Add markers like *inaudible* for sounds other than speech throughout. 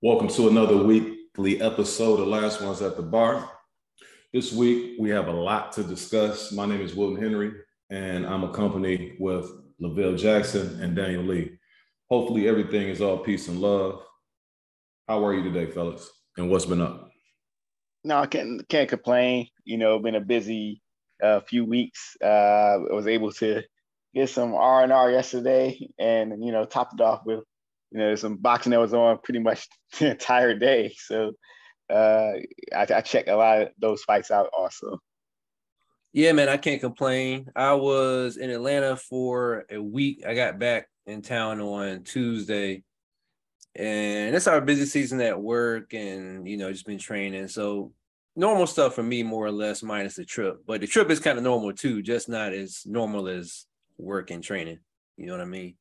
Welcome to another weekly episode of Last Ones at the Bar. This week we have a lot to discuss. My name is Wilton Henry, and I'm accompanied with Lavelle Jackson and Daniel Lee. Hopefully, everything is all peace and love. How are you today, fellas? And what's been up? No, I can't can't complain. You know, been a busy uh, few weeks. Uh, I was able to get some R and R yesterday, and you know, topped it off with you know, some boxing that was on pretty much *laughs* the entire day. So uh, I, I checked a lot of those fights out also. Yeah, man, I can't complain. I was in Atlanta for a week. I got back in town on Tuesday. And it's our busy season at work and, you know, just been training. So normal stuff for me, more or less, minus the trip. But the trip is kind of normal too, just not as normal as work and training. You know what I mean?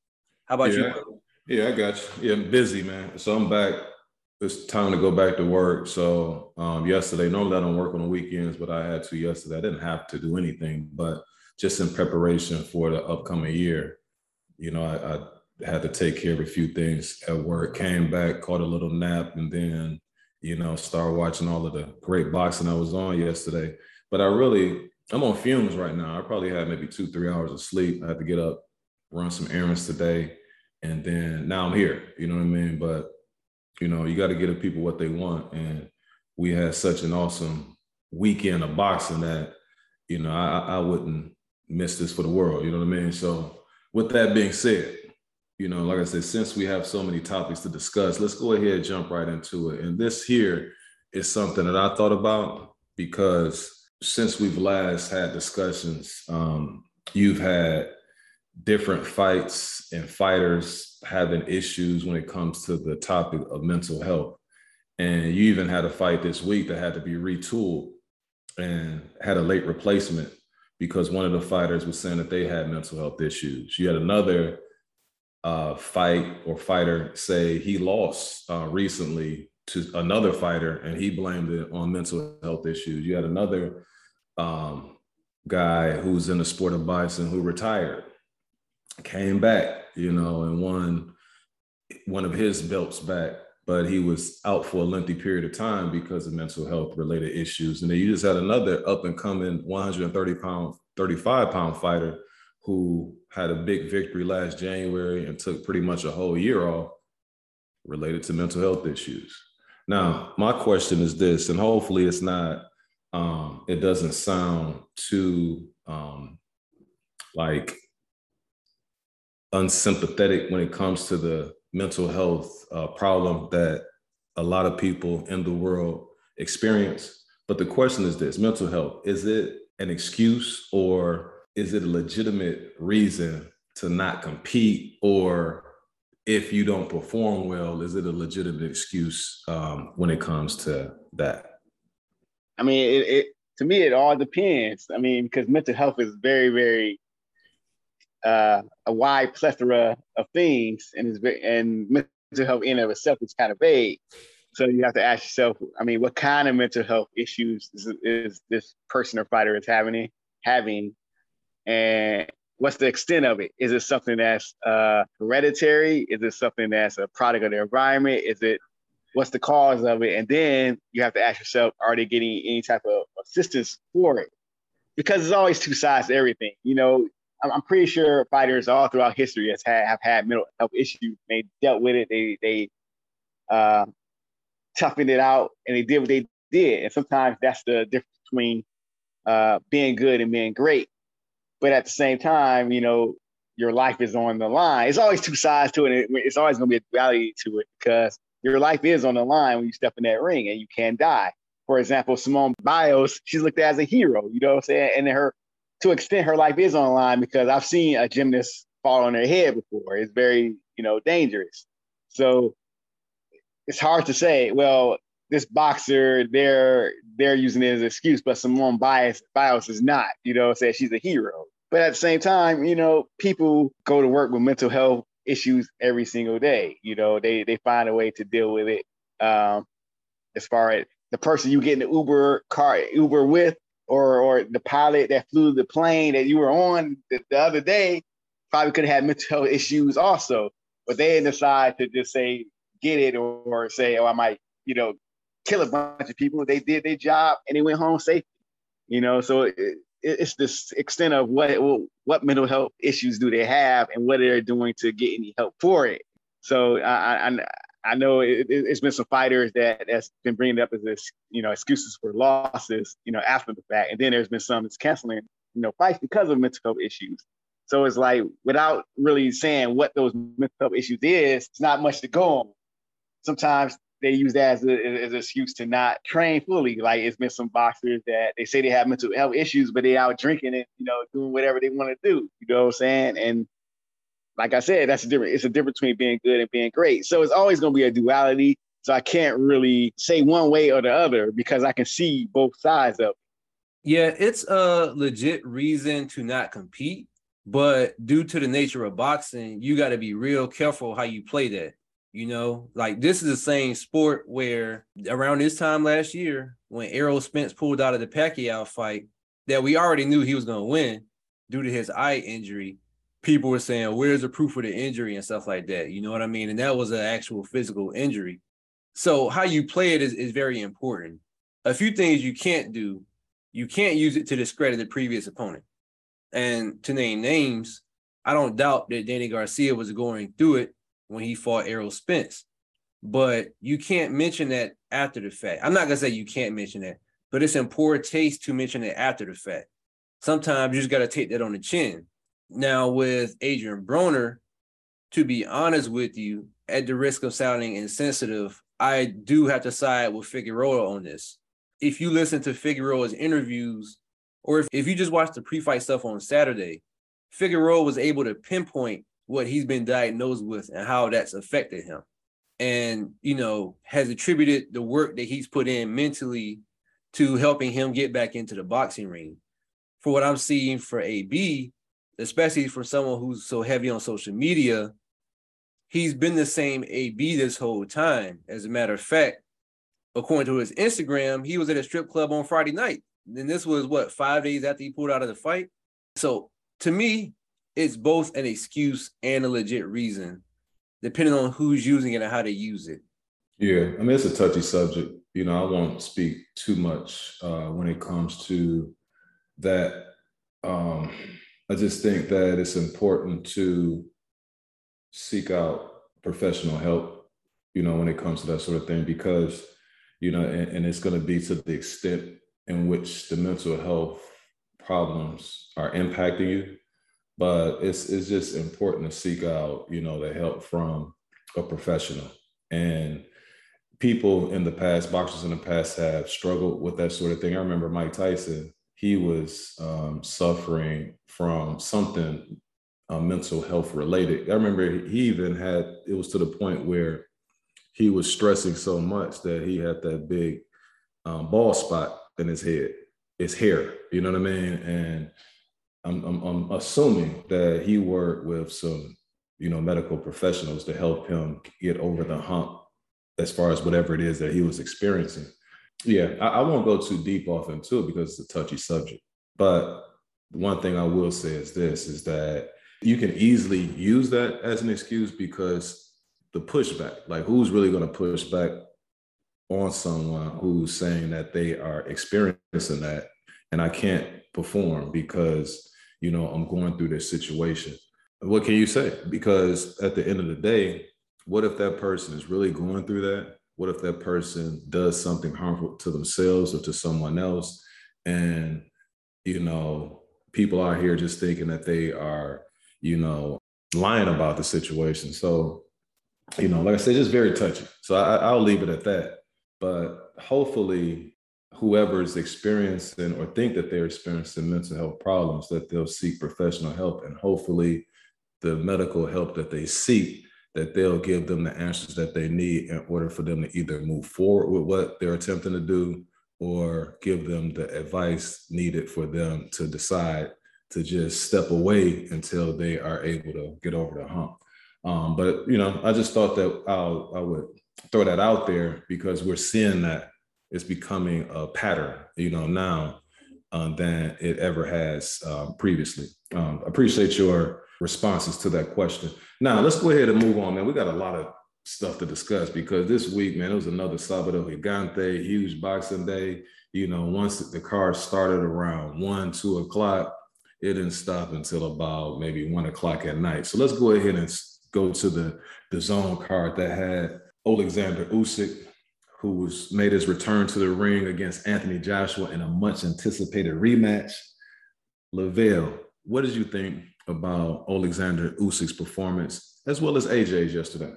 How about yeah. you? Yeah, I got you. Yeah, I'm busy, man. So I'm back. It's time to go back to work. So um, yesterday, normally I don't work on the weekends, but I had to yesterday. I didn't have to do anything, but just in preparation for the upcoming year, you know, I, I had to take care of a few things at work. Came back, caught a little nap, and then you know, start watching all of the great boxing I was on yesterday. But I really, I'm on fumes right now. I probably had maybe two, three hours of sleep. I had to get up, run some errands today and then now I'm here. You know what I mean? But you know, you got to give the people what they want, and we had such an awesome weekend of boxing that you know I, I wouldn't miss this for the world. You know what I mean? So with that being said, you know, like I said, since we have so many topics to discuss, let's go ahead and jump right into it. And this here is something that I thought about because since we've last had discussions, um, you've had different fights and fighters having issues when it comes to the topic of mental health. And you even had a fight this week that had to be retooled and had a late replacement because one of the fighters was saying that they had mental health issues. You had another uh, fight or fighter say he lost uh, recently to another fighter and he blamed it on mental health issues. You had another um, guy who's in the sport of boxing who retired came back, you know, and won one of his belts back, but he was out for a lengthy period of time because of mental health related issues. And then you just had another up and coming 130 pound, 35 pound fighter who had a big victory last January and took pretty much a whole year off related to mental health issues. Now, my question is this, and hopefully it's not, um, it doesn't sound too um, like unsympathetic when it comes to the mental health uh, problem that a lot of people in the world experience. But the question is this mental health, is it an excuse or is it a legitimate reason to not compete? Or if you don't perform well, is it a legitimate excuse um, when it comes to that? I mean, it, it to me, it all depends. I mean, because mental health is very, very uh, a wide plethora of things, and is and mental health in and of itself is kind of vague. So you have to ask yourself, I mean, what kind of mental health issues is, is this person or fighter is having, having, and what's the extent of it? Is it something that's uh, hereditary? Is it something that's a product of their environment? Is it what's the cause of it? And then you have to ask yourself, are they getting any type of assistance for it? Because there's always two sides to everything. You know, I'm pretty sure fighters all throughout history has had have had mental health issues. They dealt with it. They they uh, toughened it out, and they did what they did. And sometimes that's the difference between uh, being good and being great. But at the same time, you know, your life is on the line. It's always two sides to it. It's always going to be a duality to it because your life is on the line when you step in that ring, and you can die. For example, Simone Biles, she's looked at as a hero. You know what I'm saying? And her to extent her life is on line because I've seen a gymnast fall on their head before. It's very, you know, dangerous. So it's hard to say, well, this boxer, they're they're using it as an excuse, but Simone Biles Biles is not, you know, say she's a hero. But at the same time, you know, people go to work with mental health issues every single day. You know, they they find a way to deal with it. Um, as far as the person you get in the Uber car Uber with, or or the pilot that flew the plane that you were on the, the other day probably could have had *laughs* mental issues also. But they decide to just say get it or, or say, oh, I might, you know, kill a bunch of people. They did their job and they went home safe. You know, so it, it's this extent of what what mental health issues do they have and what they're doing to get any help for it. So I I, I know it, has been some fighters that that's been bringing up as this you know excuses for losses you know after the fact, and then there's been some that's canceling you know fights because of mental health issues. So it's like without really saying what those mental health issues is, it's not much to go on. Sometimes they use that as, a, as an excuse to not train fully. Like it's been some boxers that they say they have mental health issues, but they out drinking and you know doing whatever they want to do. You know what I'm saying? And like I said, that's a different. It's a difference between being good and being great. So it's always going to be a duality. So I can't really say one way or the other because I can see both sides of it. Yeah, it's a legit reason to not compete, but due to the nature of boxing, you got to be real careful how you play that. You know, like this is the same sport where around this time last year, when Errol Spence pulled out of the Pacquiao fight, that we already knew he was going to win due to his eye injury. People were saying, "Where's the proof of the injury and stuff like that?" You know what I mean? And that was an actual physical injury. So how you play it is, is very important. A few things you can't do. You can't use it to discredit the previous opponent. And to name names, I don't doubt that Danny Garcia was going through it when he fought Errol Spence. But you can't mention that after the fact. I'm not gonna say you can't mention that, but it's in poor taste to mention it after the fact. Sometimes you just gotta take that on the chin. Now with Adrian Broner, to be honest with you, at the risk of sounding insensitive, I do have to side with Figueroa on this. If you listen to Figueroa's interviews, or if, if you just watch the pre-fight stuff on Saturday, Figueroa was able to pinpoint what he's been diagnosed with and how that's affected him and you know has attributed the work that he's put in mentally to helping him get back into the boxing ring for what i'm seeing for ab especially for someone who's so heavy on social media he's been the same ab this whole time as a matter of fact according to his instagram he was at a strip club on friday night and this was what five days after he pulled out of the fight so to me it's both an excuse and a legit reason, depending on who's using it and how they use it. Yeah, I mean it's a touchy subject. You know, I won't speak too much uh, when it comes to that. Um, I just think that it's important to seek out professional help. You know, when it comes to that sort of thing, because you know, and, and it's going to be to the extent in which the mental health problems are impacting you but it's it's just important to seek out you know the help from a professional and people in the past boxers in the past have struggled with that sort of thing i remember mike tyson he was um, suffering from something uh, mental health related i remember he even had it was to the point where he was stressing so much that he had that big um, ball spot in his head his hair you know what i mean and I'm, I'm, I'm assuming that he worked with some, you know, medical professionals to help him get over the hump as far as whatever it is that he was experiencing. Yeah, I, I won't go too deep off into it because it's a touchy subject. But one thing I will say is this is that you can easily use that as an excuse because the pushback, like who's really going to push back on someone who's saying that they are experiencing that and I can't perform because you know, I'm going through this situation. What can you say? Because at the end of the day, what if that person is really going through that? What if that person does something harmful to themselves or to someone else? And, you know, people are here just thinking that they are, you know, lying about the situation. So, you know, like I said, just very touchy. So I, I'll leave it at that. But hopefully, whoever is experiencing or think that they're experiencing mental health problems that they'll seek professional help and hopefully the medical help that they seek that they'll give them the answers that they need in order for them to either move forward with what they're attempting to do or give them the advice needed for them to decide to just step away until they are able to get over the hump. Um, but you know, I just thought that I'll, I would throw that out there because we're seeing that it's becoming a pattern, you know, now uh, than it ever has um, previously. Um, appreciate your responses to that question. Now let's go ahead and move on, man. We got a lot of stuff to discuss because this week, man, it was another Sábado Gigante, huge boxing day. You know, once the car started around one, two o'clock, it didn't stop until about maybe one o'clock at night. So let's go ahead and go to the the zone card that had Alexander Usyk, who was made his return to the ring against Anthony Joshua in a much anticipated rematch. Lavelle, what did you think about Alexander Usyk's performance as well as AJ's yesterday?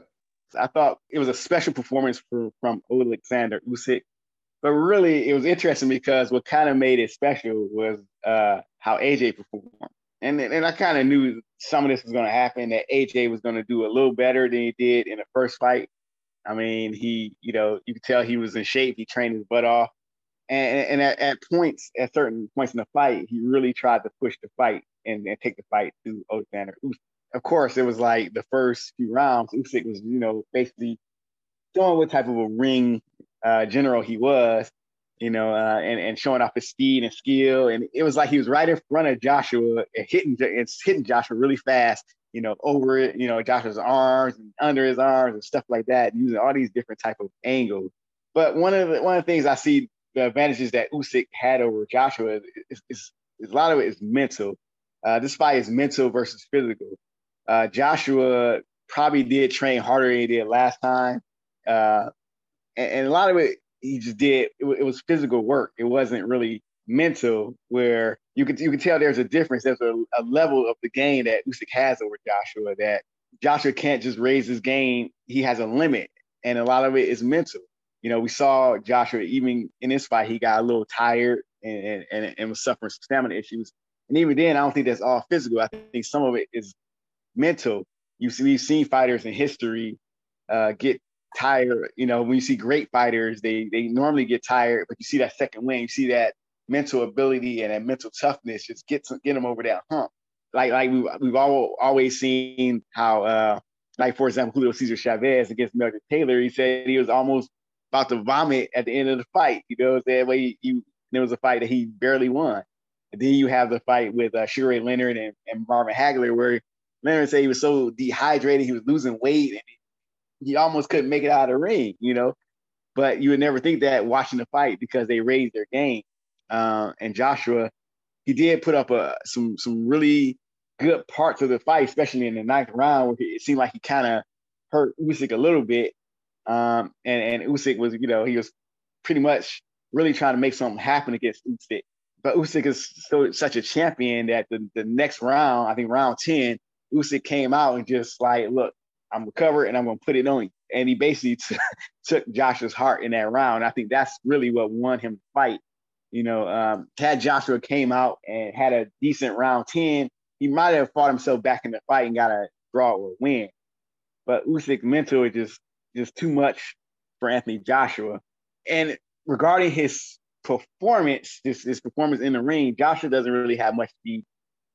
I thought it was a special performance for, from Alexander Usyk, but really it was interesting because what kind of made it special was uh, how AJ performed. And, and I kind of knew some of this was going to happen, that AJ was going to do a little better than he did in the first fight. I mean, he, you know, you could tell he was in shape. He trained his butt off. And, and at, at, points, at certain points in the fight, he really tried to push the fight and, take the fight to Alexander Usyk. Of course, it was like the first few rounds, Usyk was, you know, basically showing what type of a ring uh, general he was, you know, uh, and, and showing off his speed and skill. And it was like he was right in front of Joshua and hitting, and hitting Joshua really fast you know, over it, you know, Joshua's arms and under his arms and stuff like that, using all these different type of angles. But one of the one of the things I see the advantages that Usyk had over Joshua is, is, is a lot of it is mental. Uh, this fight is mental versus physical. Uh, Joshua probably did train harder than he did last time, uh, and, and, a lot of it he just did. It, it was physical work. It wasn't really mental where you can you can tell there's a difference. There's a, a level of the game that Usyk has over Joshua that Joshua can't just raise his game. He has a limit, and a lot of it is mental. You know, we saw Joshua even in this fight, he got a little tired and and, and was suffering some stamina issues. And even then, I don't think that's all physical. I think some of it is mental. You see, we've seen fighters in history uh, get tired. You know, when you see great fighters, they they normally get tired, but you see that second win, you see that mental ability and that mental toughness just get to, get them over that hump. Like like we we've all always seen how uh like for example Julio Cesar Chavez against Meldrick Taylor, he said he was almost about to vomit at the end of the fight. You know, that way you there was a fight that he barely won. Then you have the fight with uh, Sugar Leonard and, and Marvin Hagler, where Leonard said he was so dehydrated, he was losing weight, and he, he almost couldn't make it out of the ring. You know, but you would never think that watching the fight because they raised their game uh, and Joshua, he did put up a some some really good parts of the fight, especially in the ninth round, where it seemed like he kind of hurt Usyk a little bit. Um, and and Usyk was, you know, he was pretty much really trying to make something happen against Usyk. But Usyk is so such a champion that the, the next round, I think round 10, Usyk came out and just like, look, I'm recovered and I'm gonna put it on you. And he basically *laughs* t- took Joshua's heart in that round. I think that's really what won him the fight. You know, um, had Joshua came out and had a decent round 10, he might have fought himself back in the fight and got a draw or win. But Usyk mental is just just too much for Anthony Joshua. And regarding his performance, this his performance in the ring, Joshua doesn't really have much to be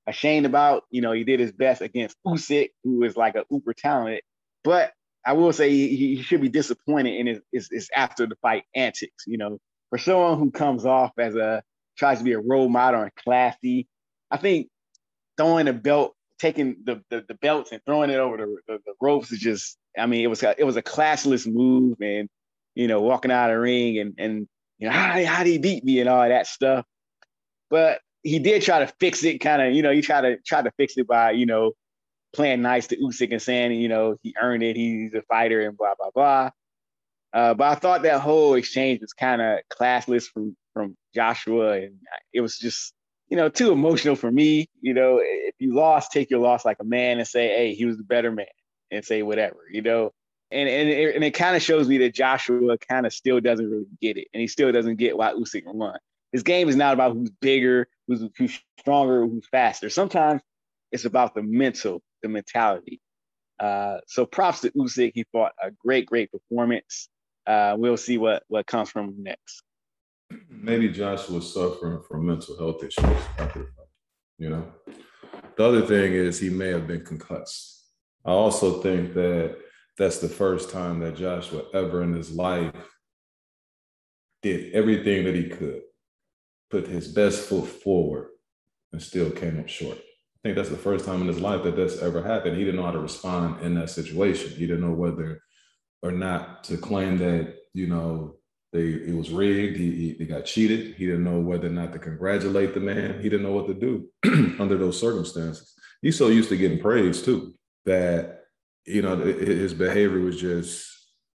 ashamed about. You know, he did his best against Usyk, who is like a uber talented. But I will say he, he should be disappointed in his, his, his after the fight antics. You know, for someone who comes off as a tries to be a role model and classy, I think throwing a belt, taking the, the, the belts and throwing it over the, the, the, ropes is just, I mean, it was a, it was a classless move, and you know, walking out of the ring and and you know, how how did he beat me and all that stuff. But he did try to fix it, kind of, you know, he tried to try to fix it by, you know, playing nice to Usyk and saying, you know, he earned it, he's a fighter and blah blah blah. Uh, but I thought that whole exchange was kind of classless from from Joshua, and it was just you know too emotional for me. You know, if you lost, take your loss like a man and say, "Hey, he was the better man," and say whatever. You know, and and it, and it kind of shows me that Joshua kind of still doesn't really get it, and he still doesn't get why Usyk won. His game is not about who's bigger, who's who's stronger, who's faster. Sometimes it's about the mental, the mentality. Uh, so props to Usyk. He fought a great, great performance uh, we'll see what what comes from next. Maybe Josh was suffering from mental health issues you know. The other thing is he may have been concussed. I also think that that's the first time that Joshua ever in his life did everything that he could, put his best foot forward, and still came up short. I think that's the first time in his life that that's ever happened. He didn't know how to respond in that situation. He didn't know whether or not to claim that you know they it was rigged. He, he, he got cheated. He didn't know whether or not to congratulate the man. He didn't know what to do *clears throat* under those circumstances. He's so used to getting praise too that you know his behavior was just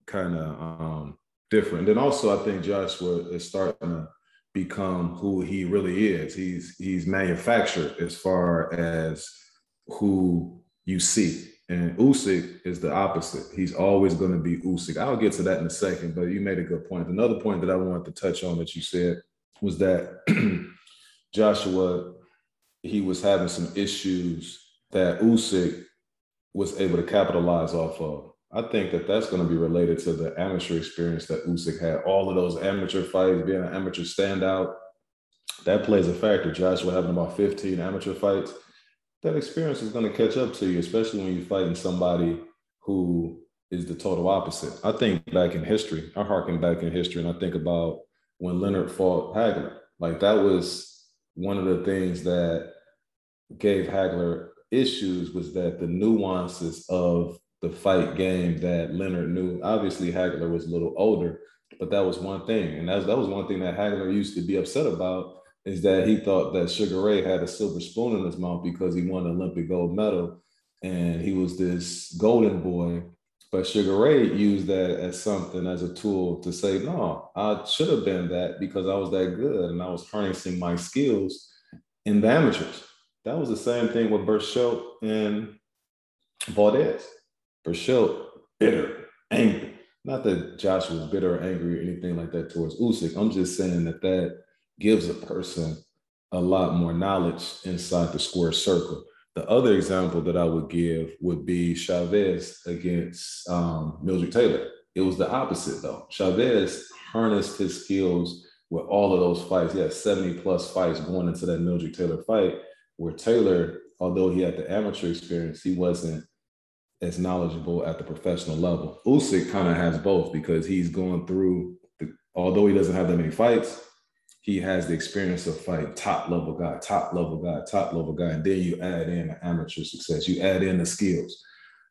kind of um, different. And also, I think Joshua is starting to become who he really is. He's he's manufactured as far as who you see. And Usyk is the opposite. He's always going to be Usyk. I'll get to that in a second, but you made a good point. Another point that I wanted to touch on that you said was that *clears throat* Joshua, he was having some issues that Usyk was able to capitalize off of. I think that that's going to be related to the amateur experience that Usyk had. All of those amateur fights, being an amateur standout, that plays a factor. Joshua having about 15 amateur fights that experience is going to catch up to you, especially when you're fighting somebody who is the total opposite. I think back in history, I harken back in history and I think about when Leonard fought Hagler. Like that was one of the things that gave Hagler issues was that the nuances of the fight game that Leonard knew. Obviously, Hagler was a little older, but that was one thing. And that was, that was one thing that Hagler used to be upset about is that he thought that Sugar Ray had a silver spoon in his mouth because he won an Olympic gold medal and he was this golden boy. But Sugar Ray used that as something, as a tool to say, no, I should have been that because I was that good and I was harnessing my skills in the amateurs. That was the same thing with Berchelt and Valdez. Berchelt, bitter, angry. Not that Josh was bitter or angry or anything like that towards Usyk. I'm just saying that that gives a person a lot more knowledge inside the square circle. The other example that I would give would be Chavez against um, Meldrick Taylor. It was the opposite though. Chavez harnessed his skills with all of those fights. He had 70 plus fights going into that Meldrick Taylor fight, where Taylor, although he had the amateur experience, he wasn't as knowledgeable at the professional level. Usyk kind of has both because he's going through, the, although he doesn't have that many fights, he has the experience of fighting top level guy, top level guy, top level guy, and then you add in the amateur success. You add in the skills.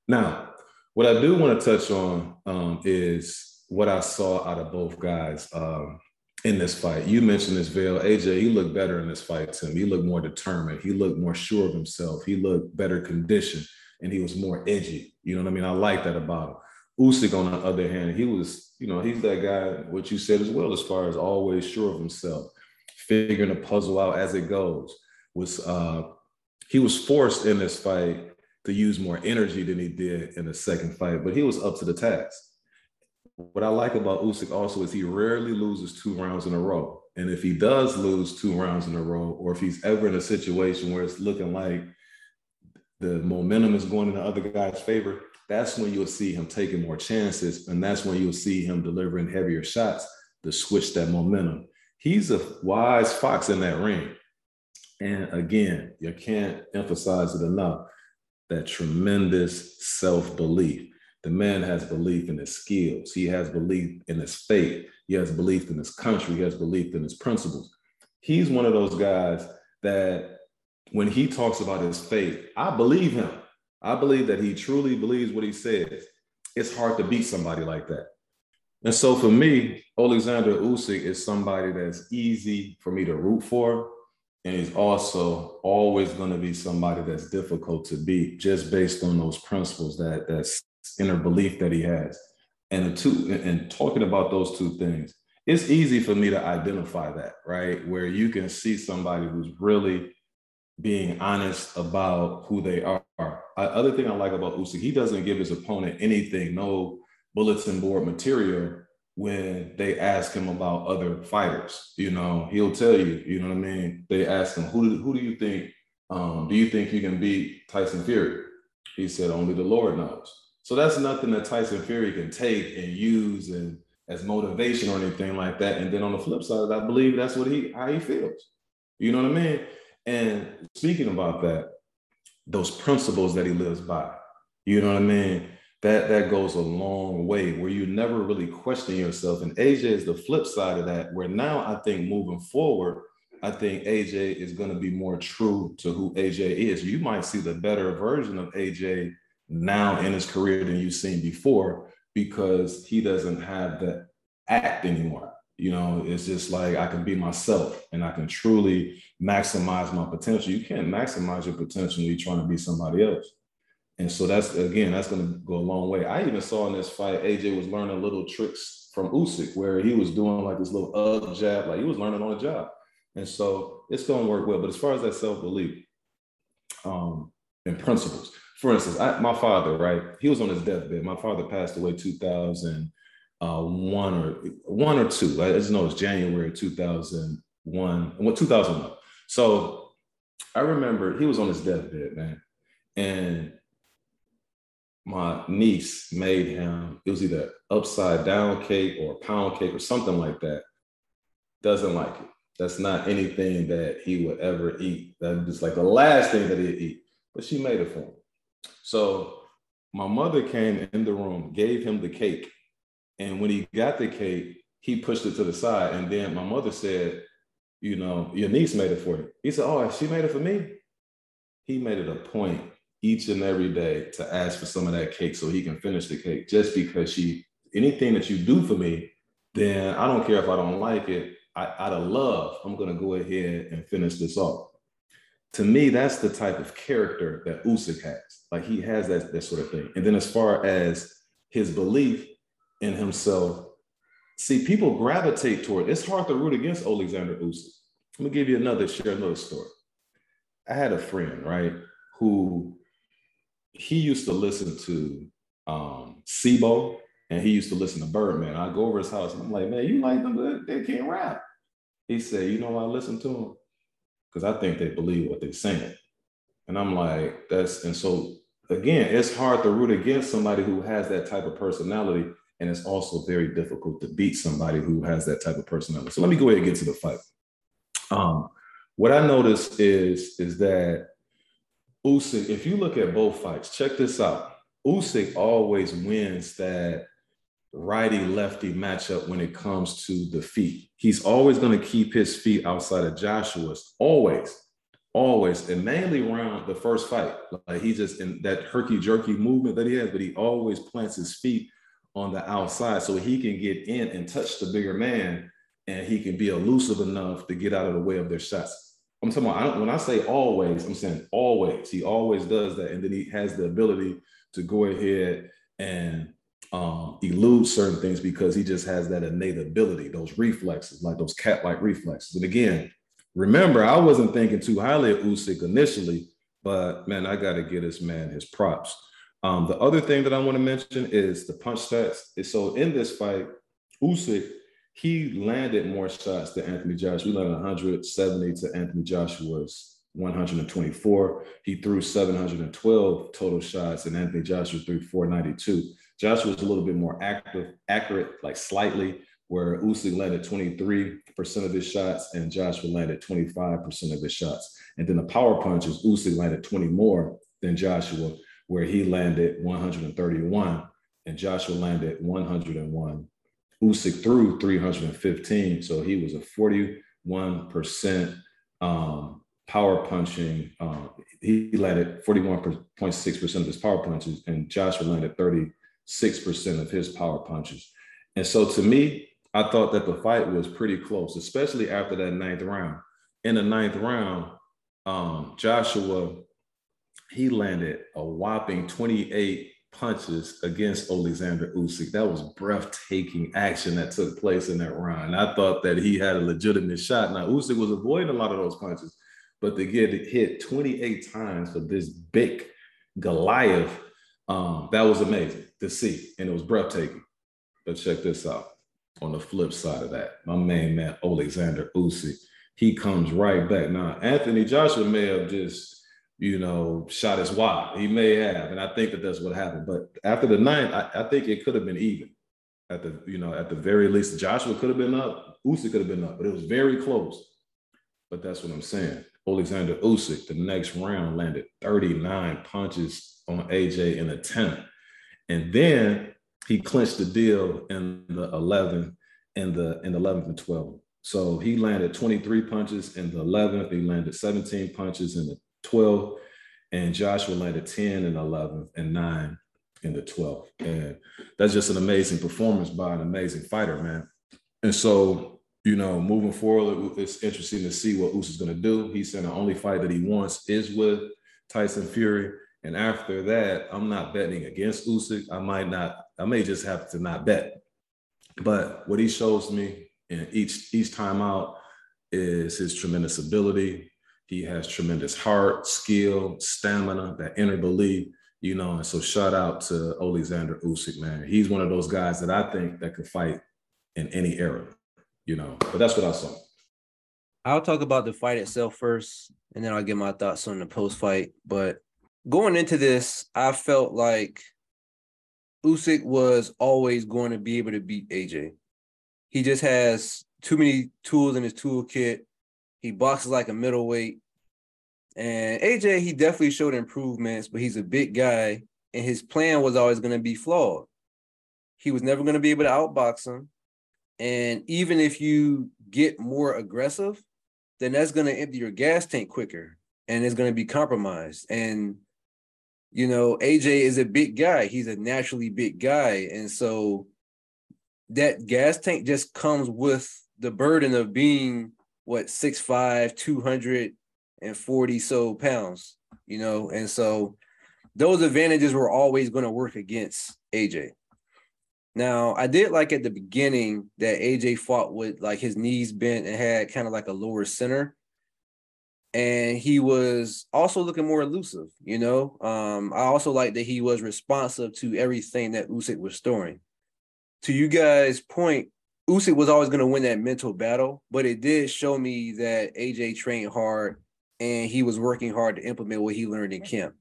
Now, what I do want to touch on um, is what I saw out of both guys um, in this fight. You mentioned this, Vale. AJ, he looked better in this fight to me. He looked more determined. He looked more sure of himself. He looked better conditioned, and he was more edgy. You know what I mean? I like that about him. Usyk, on the other hand, he was, you know, he's that guy, what you said as well, as far as always sure of himself, figuring the puzzle out as it goes. Was uh he was forced in this fight to use more energy than he did in the second fight, but he was up to the task. What I like about Usyk also is he rarely loses two rounds in a row. And if he does lose two rounds in a row, or if he's ever in a situation where it's looking like the momentum is going in the other guy's favor, that's when you'll see him taking more chances. And that's when you'll see him delivering heavier shots to switch that momentum. He's a wise fox in that ring. And again, you can't emphasize it enough that tremendous self belief. The man has belief in his skills, he has belief in his faith, he has belief in his country, he has belief in his principles. He's one of those guys that when he talks about his faith, I believe him. I believe that he truly believes what he says. It's hard to beat somebody like that. And so for me, Alexander Usyk is somebody that's easy for me to root for. And he's also always going to be somebody that's difficult to beat just based on those principles, that that's inner belief that he has. And the two, and talking about those two things, it's easy for me to identify that, right? Where you can see somebody who's really being honest about who they are. other thing I like about Usyk, he doesn't give his opponent anything, no bulletin board material when they ask him about other fighters. You know, he'll tell you, you know what I mean? They ask him, who do, who do you think, um, do you think you can beat Tyson Fury? He said, only the Lord knows. So that's nothing that Tyson Fury can take and use and as motivation or anything like that. And then on the flip side, I believe that's what he how he feels. You know what I mean? And speaking about that, those principles that he lives by, you know what I mean? That that goes a long way where you never really question yourself. And AJ is the flip side of that, where now I think moving forward, I think AJ is going to be more true to who AJ is. You might see the better version of AJ now in his career than you've seen before because he doesn't have that act anymore. You know, it's just like I can be myself and I can truly maximize my potential. You can't maximize your potential when you're trying to be somebody else. And so that's again, that's going to go a long way. I even saw in this fight, AJ was learning little tricks from Usyk, where he was doing like this little up jab, like he was learning on the job. And so it's going to work well. But as far as that self belief um, and principles, for instance, I, my father, right? He was on his deathbed. My father passed away 2001 uh, or one or two. I just know it's January 2001. What 2001? So I remember he was on his deathbed, man, and my niece made him. It was either upside down cake or pound cake or something like that. Doesn't like it. That's not anything that he would ever eat. That's just like the last thing that he'd eat. But she made it for him. So my mother came in the room, gave him the cake. And when he got the cake, he pushed it to the side. And then my mother said, You know, your niece made it for you. He said, Oh, she made it for me? He made it a point each and every day to ask for some of that cake so he can finish the cake just because she, anything that you do for me, then I don't care if I don't like it. I, out of love, I'm going to go ahead and finish this off to me, that's the type of character that Usyk has. Like he has that, that sort of thing. And then as far as his belief in himself, see, people gravitate toward it's hard to root against Alexander Usyk. Let me give you another, share another story. I had a friend, right, who he used to listen to um SIBO and he used to listen to Birdman. I go over his house and I'm like, man, you like them? They can't rap. He said, you know, I listen to him because I think they believe what they're saying. And I'm like, that's, and so again, it's hard to root against somebody who has that type of personality. And it's also very difficult to beat somebody who has that type of personality. So let me go ahead and get to the fight. Um, what I noticed is, is that Usyk, if you look at both fights, check this out. Usyk always wins that righty lefty matchup when it comes to the feet. He's always going to keep his feet outside of Joshua's, always, always, and mainly around the first fight. Like he just in that herky jerky movement that he has, but he always plants his feet on the outside so he can get in and touch the bigger man, and he can be elusive enough to get out of the way of their shots. I'm talking about I when I say always, I'm saying always. He always does that, and then he has the ability to go ahead and um, elude certain things because he just has that innate ability, those reflexes, like those cat-like reflexes. And again, remember, I wasn't thinking too highly of Usyk initially, but man, I got to get this man his props. Um, the other thing that I want to mention is the punch stats. So in this fight, Usyk, he landed more shots than Anthony Joshua. We landed 170 to Anthony Joshua's 124. He threw 712 total shots, and Anthony Joshua threw 492. Joshua was a little bit more active, accurate, like slightly, where Usyk landed 23% of his shots and Joshua landed 25% of his shots. And then the power punches, Usyk landed 20 more than Joshua, where he landed 131 and Joshua landed 101. Usyk threw 315, so he was a 41% um, power punching. Um, he landed 41.6% of his power punches, and Joshua landed 30 6% of his power punches. And so to me, I thought that the fight was pretty close, especially after that ninth round. In the ninth round, um, Joshua, he landed a whopping 28 punches against Alexander Usyk. That was breathtaking action that took place in that round. I thought that he had a legitimate shot. Now, Usyk was avoiding a lot of those punches, but to get hit 28 times for this big Goliath, um, that was amazing to see, and it was breathtaking. But check this out. On the flip side of that, my main man Alexander Usyk, he comes right back. Now, Anthony Joshua may have just, you know, shot his wide. He may have, and I think that that's what happened. But after the ninth, I, I think it could have been even. At the, you know, at the very least, Joshua could have been up, Usyk could have been up, but it was very close. But that's what I'm saying. Alexander Usyk, the next round landed 39 punches on AJ in a 10. And then he clinched the deal in the 11th in the in the 11th and 12th. So he landed 23 punches in the 11th. He landed 17 punches in the 12th, and Joshua landed 10 in the 11th and nine in the 12th. And that's just an amazing performance by an amazing fighter, man. And so, you know, moving forward, it's interesting to see what Usyk is going to do. He said the only fight that he wants is with Tyson Fury. And after that, I'm not betting against Usyk. I might not, I may just have to not bet. But what he shows me in each each time out is his tremendous ability. He has tremendous heart, skill, stamina, that inner belief, you know. And so shout out to Alexander Usyk, man. He's one of those guys that I think that could fight in any era, you know. But that's what I saw. I'll talk about the fight itself first, and then I'll get my thoughts on the post fight. But going into this, I felt like Usyk was always going to be able to beat AJ. He just has too many tools in his toolkit. He boxes like a middleweight. And AJ, he definitely showed improvements, but he's a big guy, and his plan was always going to be flawed. He was never going to be able to outbox him. And even if you get more aggressive, then that's going to empty your gas tank quicker and it's going to be compromised. And you know, AJ is a big guy. He's a naturally big guy. And so that gas tank just comes with the burden of being what 6'5, 240 so pounds, you know. And so those advantages were always going to work against AJ. Now, I did like at the beginning that AJ fought with like his knees bent and had kind of like a lower center and he was also looking more elusive. You know, um, I also like that he was responsive to everything that Usyk was storing. To you guys' point, Usyk was always going to win that mental battle, but it did show me that AJ trained hard and he was working hard to implement what he learned in camp.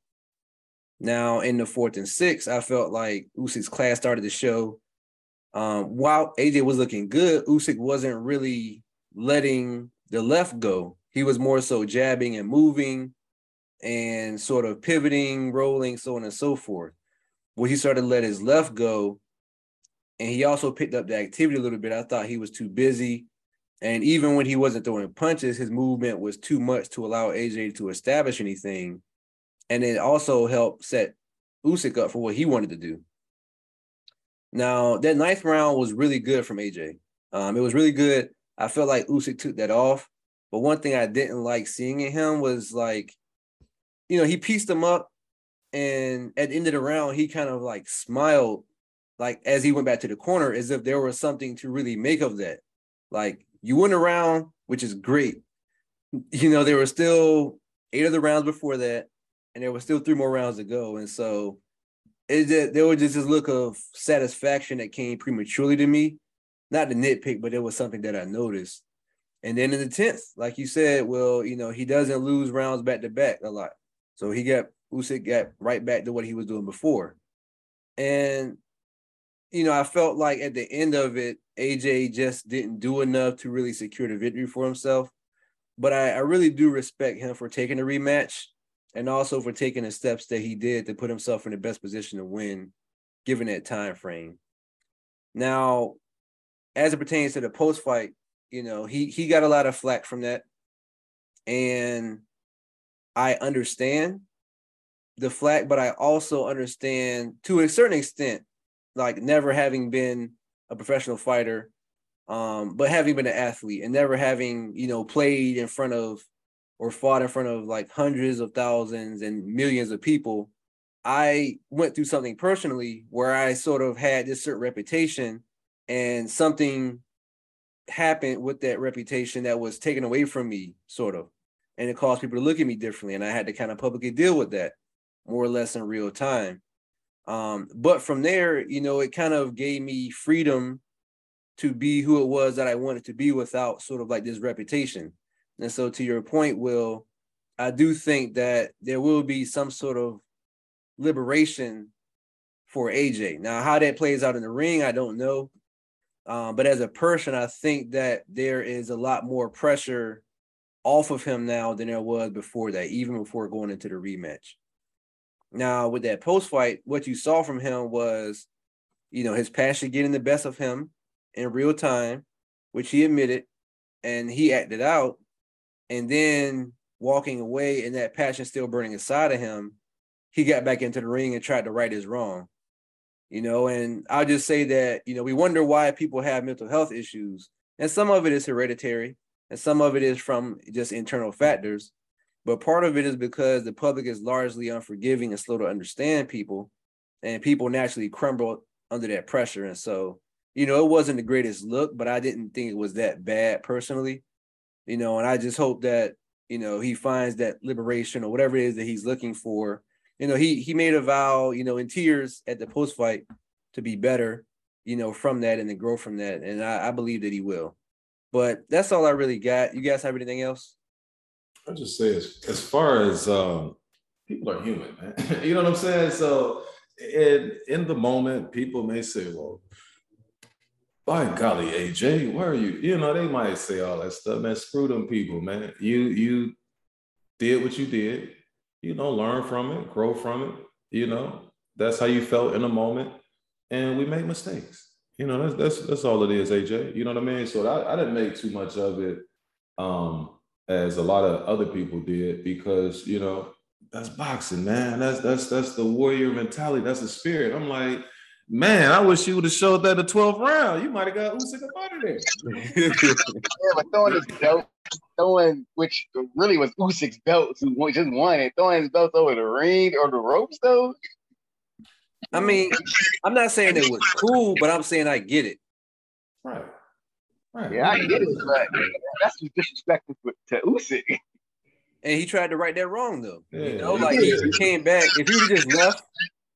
Now, in the fourth and sixth, I felt like Usyk's class started to show. Um, while AJ was looking good, Usyk wasn't really letting the left go he was more so jabbing and moving and sort of pivoting, rolling, so on and so forth. Where he started to let his left go, and he also picked up the activity a little bit. I thought he was too busy. And even when he wasn't throwing punches, his movement was too much to allow AJ to establish anything. And it also helped set Usyk up for what he wanted to do. Now, that ninth round was really good from AJ. Um, it was really good. I felt like Usyk took that off. But one thing I didn't like seeing in him was like, you know, he pieced him up, and at the end of the round, he kind of like smiled, like as he went back to the corner, as if there was something to really make of that. Like you went around, which is great. You know, there were still eight of the rounds before that, and there were still three more rounds to go, and so it just, there was just this look of satisfaction that came prematurely to me. Not the nitpick, but it was something that I noticed. And then in the 10th, like you said, well, you know, he doesn't lose rounds back to back a lot. So he got Usyk got right back to what he was doing before. And you know, I felt like at the end of it, AJ just didn't do enough to really secure the victory for himself. But I, I really do respect him for taking a rematch and also for taking the steps that he did to put himself in the best position to win, given that time frame. Now, as it pertains to the post fight, you know, he he got a lot of flack from that. And I understand the flack, but I also understand to a certain extent, like never having been a professional fighter, um, but having been an athlete and never having, you know, played in front of or fought in front of like hundreds of thousands and millions of people. I went through something personally where I sort of had this certain reputation and something happened with that reputation that was taken away from me, sort of. And it caused people to look at me differently. And I had to kind of publicly deal with that more or less in real time. Um, but from there, you know, it kind of gave me freedom to be who it was that I wanted to be without sort of like this reputation. And so, to your point, Will, I do think that there will be some sort of liberation for AJ. Now, how that plays out in the ring, I don't know. Um, but as a person, I think that there is a lot more pressure off of him now than there was before that, even before going into the rematch. Now, with that post fight, what you saw from him was, you know, his passion getting the best of him in real time, which he admitted and he acted out. And then walking away and that passion still burning inside of him, he got back into the ring and tried to right his wrong. You know, and I'll just say that, you know, we wonder why people have mental health issues. And some of it is hereditary, and some of it is from just internal factors. But part of it is because the public is largely unforgiving and slow to understand people, and people naturally crumble under that pressure. And so, you know, it wasn't the greatest look, but I didn't think it was that bad personally. You know, and I just hope that, you know, he finds that liberation or whatever it is that he's looking for. You know, he he made a vow, you know, in tears at the post fight to be better, you know, from that and to grow from that. And I, I believe that he will. But that's all I really got. You guys have anything else? I just say as, as far as um, people are human, man. *laughs* you know what I'm saying? So in in the moment, people may say, "Well, by golly, AJ, where are you?" You know, they might say all that stuff, man. Screw them people, man. You you did what you did. You know, learn from it, grow from it. You know, that's how you felt in the moment, and we make mistakes. You know, that's that's that's all it is, AJ. You know what I mean? So I, I didn't make too much of it. Um, as a lot of other people did because you know that's boxing, man. That's that's that's the warrior mentality. That's the spirit. I'm like, man, I wish you would have showed that the 12th round. You might have got Usyk up out of there. yeah, but throwing his belt, throwing which really was Usyk's belt, who just won it, throwing his belt over the ring or the ropes, though. I mean, I'm not saying it was cool, but I'm saying I get it. Right. Right. Yeah, I get it, but that's just disrespectful to Usyk. And he tried to right that wrong though. Yeah. You know, like he came back. If he just left,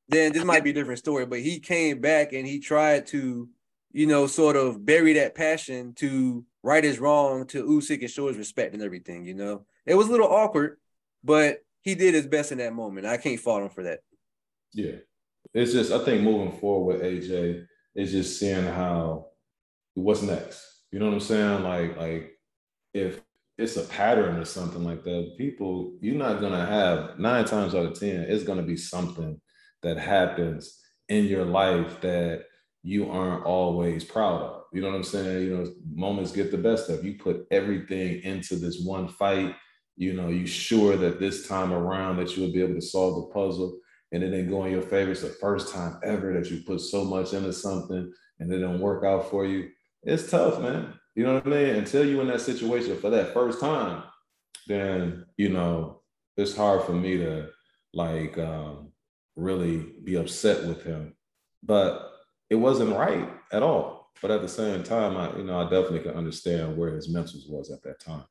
then this might be a different story. But he came back and he tried to, you know, sort of bury that passion to right his wrong to Usyk and show his respect and everything. You know, it was a little awkward, but he did his best in that moment. I can't fault him for that. Yeah, it's just I think moving forward with AJ is just seeing how what's next you know what I'm saying? Like, like if it's a pattern or something like that, people, you're not gonna have nine times out of ten, it's gonna be something that happens in your life that you aren't always proud of. You know what I'm saying? You know, moments get the best of you. Put everything into this one fight. You know, you sure that this time around that you'll be able to solve the puzzle and it didn't go in your favor. It's the first time ever that you put so much into something and it didn't work out for you it's tough, man. You know what I mean? Until you in that situation for that first time, then you know it's hard for me to like um, really be upset with him. But it wasn't right at all. But at the same time, I you know I definitely can understand where his mentals was at that time.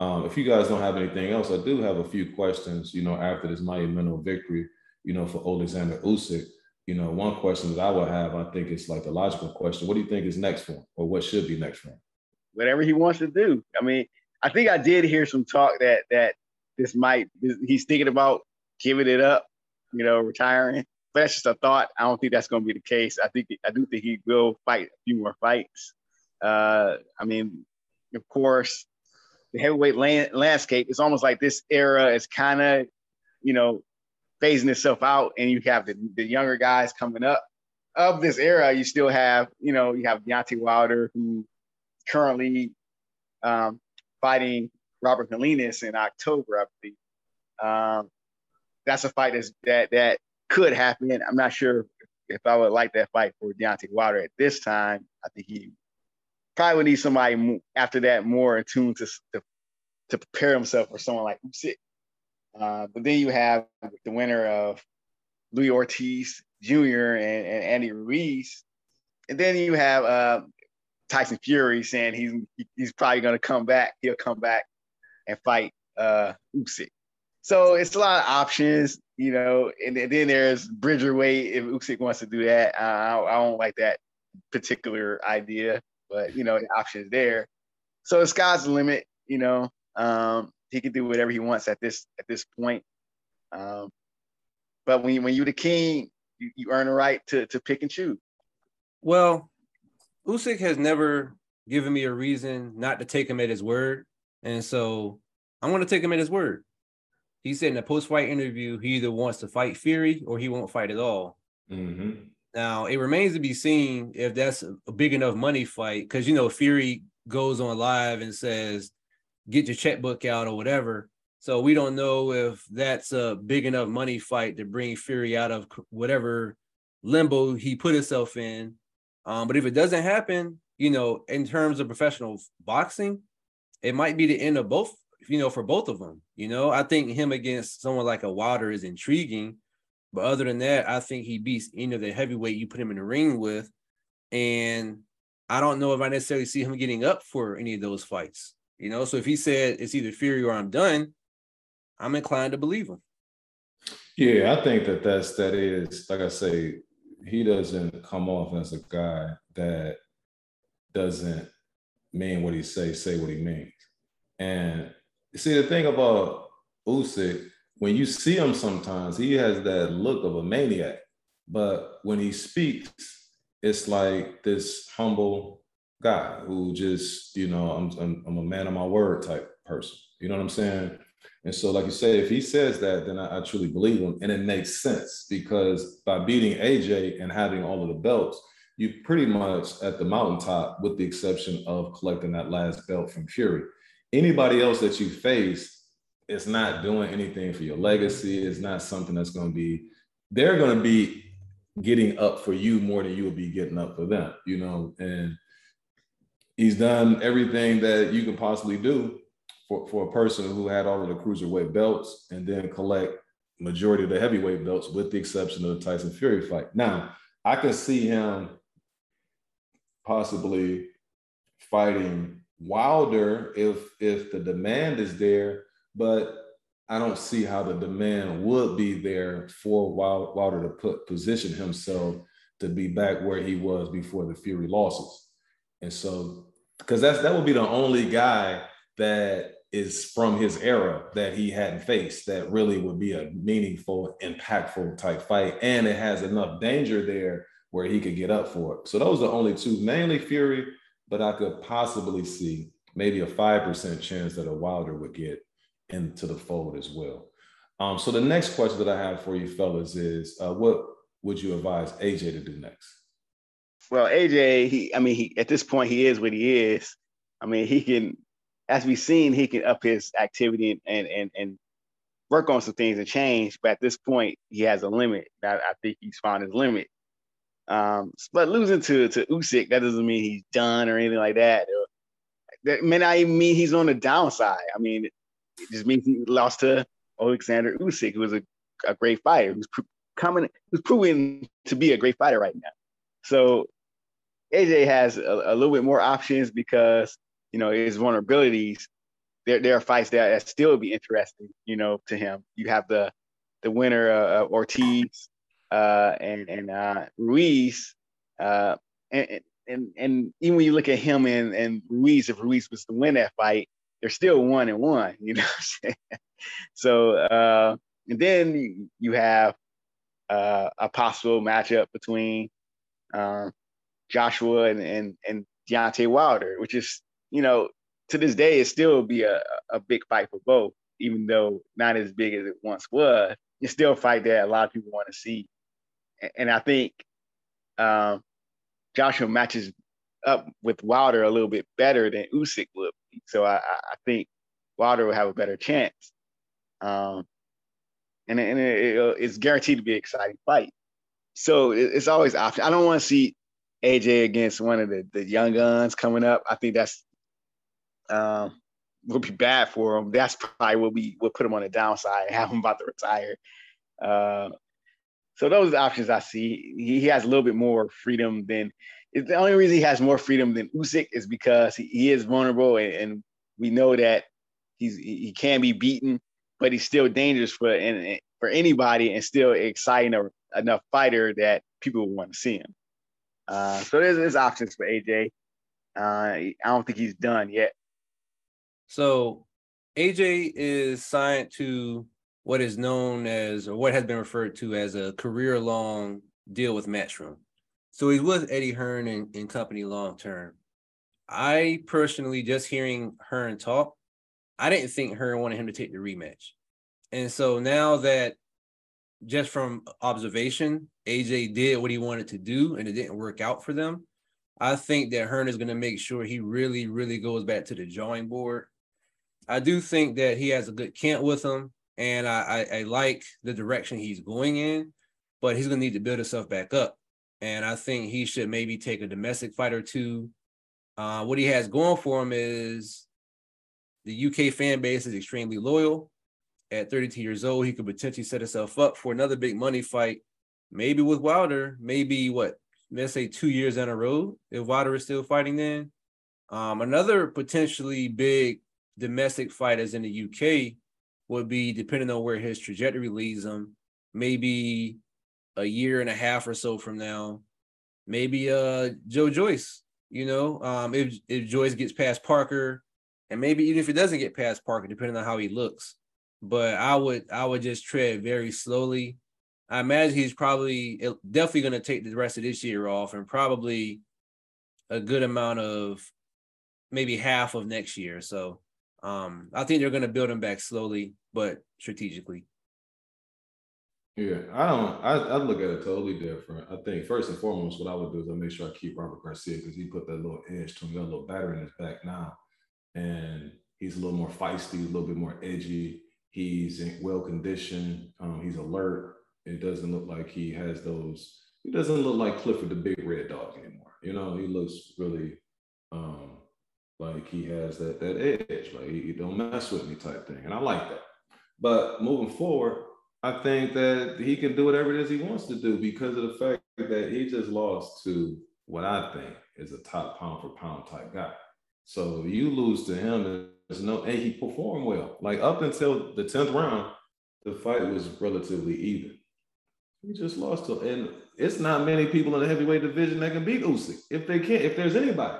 Um, if you guys don't have anything else, I do have a few questions. You know, after this monumental victory, you know, for Alexander Usyk you know, one question that I would have, I think it's like the logical question. What do you think is next for him, or what should be next for him? Whatever he wants to do. I mean, I think I did hear some talk that that this might he's thinking about giving it up, you know, retiring. But that's just a thought. I don't think that's going to be the case. I think I do think he will fight a few more fights. Uh, I mean, of course, the heavyweight land, landscape is almost like this era is kind of, you know, phasing itself out, and you have the, the younger guys coming up of this era. You still have, you know, you have Deontay Wilder, who currently um, fighting Robert Helenius in October, I believe. Um, that's a fight that's, that that could happen. I'm not sure if I would like that fight for Deontay Wilder at this time. I think he probably would need somebody after that more in tune to, to, to prepare himself for someone like Usyk. Uh, but then you have the winner of Luis Ortiz Jr. and, and Andy Ruiz. And then you have uh, Tyson Fury saying he's he's probably going to come back. He'll come back and fight uh, Usyk. So it's a lot of options, you know. And, then there's Bridger Bridgerweight if Usyk wants to do that. I, I don't like that particular idea, but you know the options there. So the sky's the limit, you know. Um, he can do whatever he wants at this at this point. Um, but when when you're the king, you, you earn a right to to pick and choose. Well, Usyk has never given me a reason not to take him at his word, and so I'm going to take him at his word. He said in a post-fight interview he either wants to fight Fury or he won't fight at all. Mm-hmm. Now it remains to be seen if that's a big enough money fight because you know Fury goes on live and says get your checkbook out or whatever. So we don't know if that's a big enough money fight to bring Fury out of whatever limbo he put himself in. Um, but if it doesn't happen, you know, in terms of professional boxing, it might be the end of both, you know, for both of them. You know, I think him against someone like a Wilder is intriguing. But other than that, I think he beats any of the heavyweight you put him in the ring with. And I don't know if I necessarily see him getting up for any of those fights. You know, so if he said it's either Fury or I'm done, I'm inclined to believe him. Yeah, I think that that's that is like I say, he doesn't come off as a guy that doesn't mean what he say, say what he means. And see the thing about Usyk, when you see him sometimes, he has that look of a maniac. But when he speaks, it's like this humble guy who just, you know, I'm, I'm, I'm a man of my word type person. You know what I'm saying? And so, like you say, if he says that, then I, I, truly believe him. And it makes sense because by beating AJ and having all of the belts, you pretty much at the mountaintop, with the exception of collecting that last belt from Fury. Anybody else that you face is not doing anything for your legacy. It's not something that's going to be, they're going to be getting up for you more than you will be getting up for them, you know? And he's done everything that you can possibly do for, for a person who had all of the cruiserweight belts and then collect majority of the heavyweight belts with the exception of the Tyson Fury fight. Now, I can see him possibly fighting Wilder if if the demand is there, but I don't see how the demand would be there for Wilder to put position himself to be back where he was before the Fury losses. And so, because that's that would be the only guy that is from his era that he hadn't faced that really would be a meaningful, impactful type fight. And it has enough danger there where he could get up for it. So those are the only two, mainly Fury, but I could possibly see maybe a 5% chance that a Wilder would get into the fold as well. Um, so the next question that I have for you fellas is uh, what would you advise AJ to do next? Well, AJ, he, I mean, he at this point he is what he is. I mean, he can as we've seen, he can up his activity and and and work on some things and change. But at this point, he has a limit. I, I think he's found his limit. Um, but losing to to Usyk, that doesn't mean he's done or anything like that. That may not even mean he's on the downside. I mean, it just means he lost to Alexander Usyk, who was a, a great fighter, who's coming, who's proving to be a great fighter right now. So AJ has a, a little bit more options because you know, his vulnerabilities, there, there are fights that, that still be interesting, you know, to him. You have the the winner uh, Ortiz uh, and and uh, Ruiz, uh, and, and and even when you look at him and and Ruiz, if Ruiz was to win that fight, they're still one and one, you *laughs* know. so uh, and then you have uh, a possible matchup between um, Joshua and and and Deontay Wilder, which is you know, to this day, it still be a, a big fight for both, even though not as big as it once was. It's still a fight that a lot of people want to see. And I think um, Joshua matches up with Wilder a little bit better than Usyk would be. So I, I think Wilder will have a better chance. Um, and, and it, it, it's guaranteed to be an exciting fight. So it, it's always option. I don't want to see AJ against one of the, the young guns coming up. I think that's um, would be bad for him. That's probably what we would put him on the downside, *laughs* have him about to retire. Uh, so those options I see. He, he, has a little bit more freedom than. The only reason he has more freedom than Usyk is because he, he is vulnerable, and, and, we know that he's he can be beaten, but he's still dangerous for and, for anybody, and still exciting enough fighter that people want to see him. Uh, so there's, there's options for AJ. Uh, I don't think he's done yet. So AJ is signed to what is known as, or what has been referred to as a career long deal with Matchroom. So he's with Eddie Hearn and, and company long term. I personally, just hearing Hearn talk, I didn't think Hearn wanted him to take the rematch. And so now that just from observation, AJ did what he wanted to do and it didn't work out for them. I think that Hearn is going to make sure he really, really goes back to the drawing board I do think that he has a good camp with him, and I, I, I like the direction he's going in. but he's gonna need to build himself back up. And I think he should maybe take a domestic fight or two. Uh, what he has going for him is the UK fan base is extremely loyal. At 32 years old, he could potentially set himself up for another big money fight, maybe with Wilder, maybe what, let's say two years in a row, if Wilder is still fighting then. Um, another potentially big domestic fight as in the UK would be depending on where his trajectory leads him, maybe a year and a half or so from now, maybe uh Joe Joyce, you know, um if if Joyce gets past Parker, and maybe even if it doesn't get past Parker, depending on how he looks. But I would I would just tread very slowly. I imagine he's probably definitely going to take the rest of this year off, and probably a good amount of maybe half of next year. So um, I think they're going to build him back slowly, but strategically. Yeah, I don't. I, I look at it totally different. I think first and foremost, what I would do is I make sure I keep Robert Garcia because he put that little edge to him, got a little battery in his back now, and he's a little more feisty, a little bit more edgy. He's well conditioned. Um, he's alert. It doesn't look like he has those. He doesn't look like Clifford the Big Red Dog anymore. You know, he looks really um, like he has that that edge. Like he, he don't mess with me type thing, and I like that. But moving forward I think that he can do whatever it is he wants to do because of the fact that he just lost to what I think is a top pound for pound type guy. So you lose to him, there's no, and he performed well. Like up until the 10th round, the fight was relatively even. He just lost to, and it's not many people in the heavyweight division that can beat Usyk if they can, if there's anybody.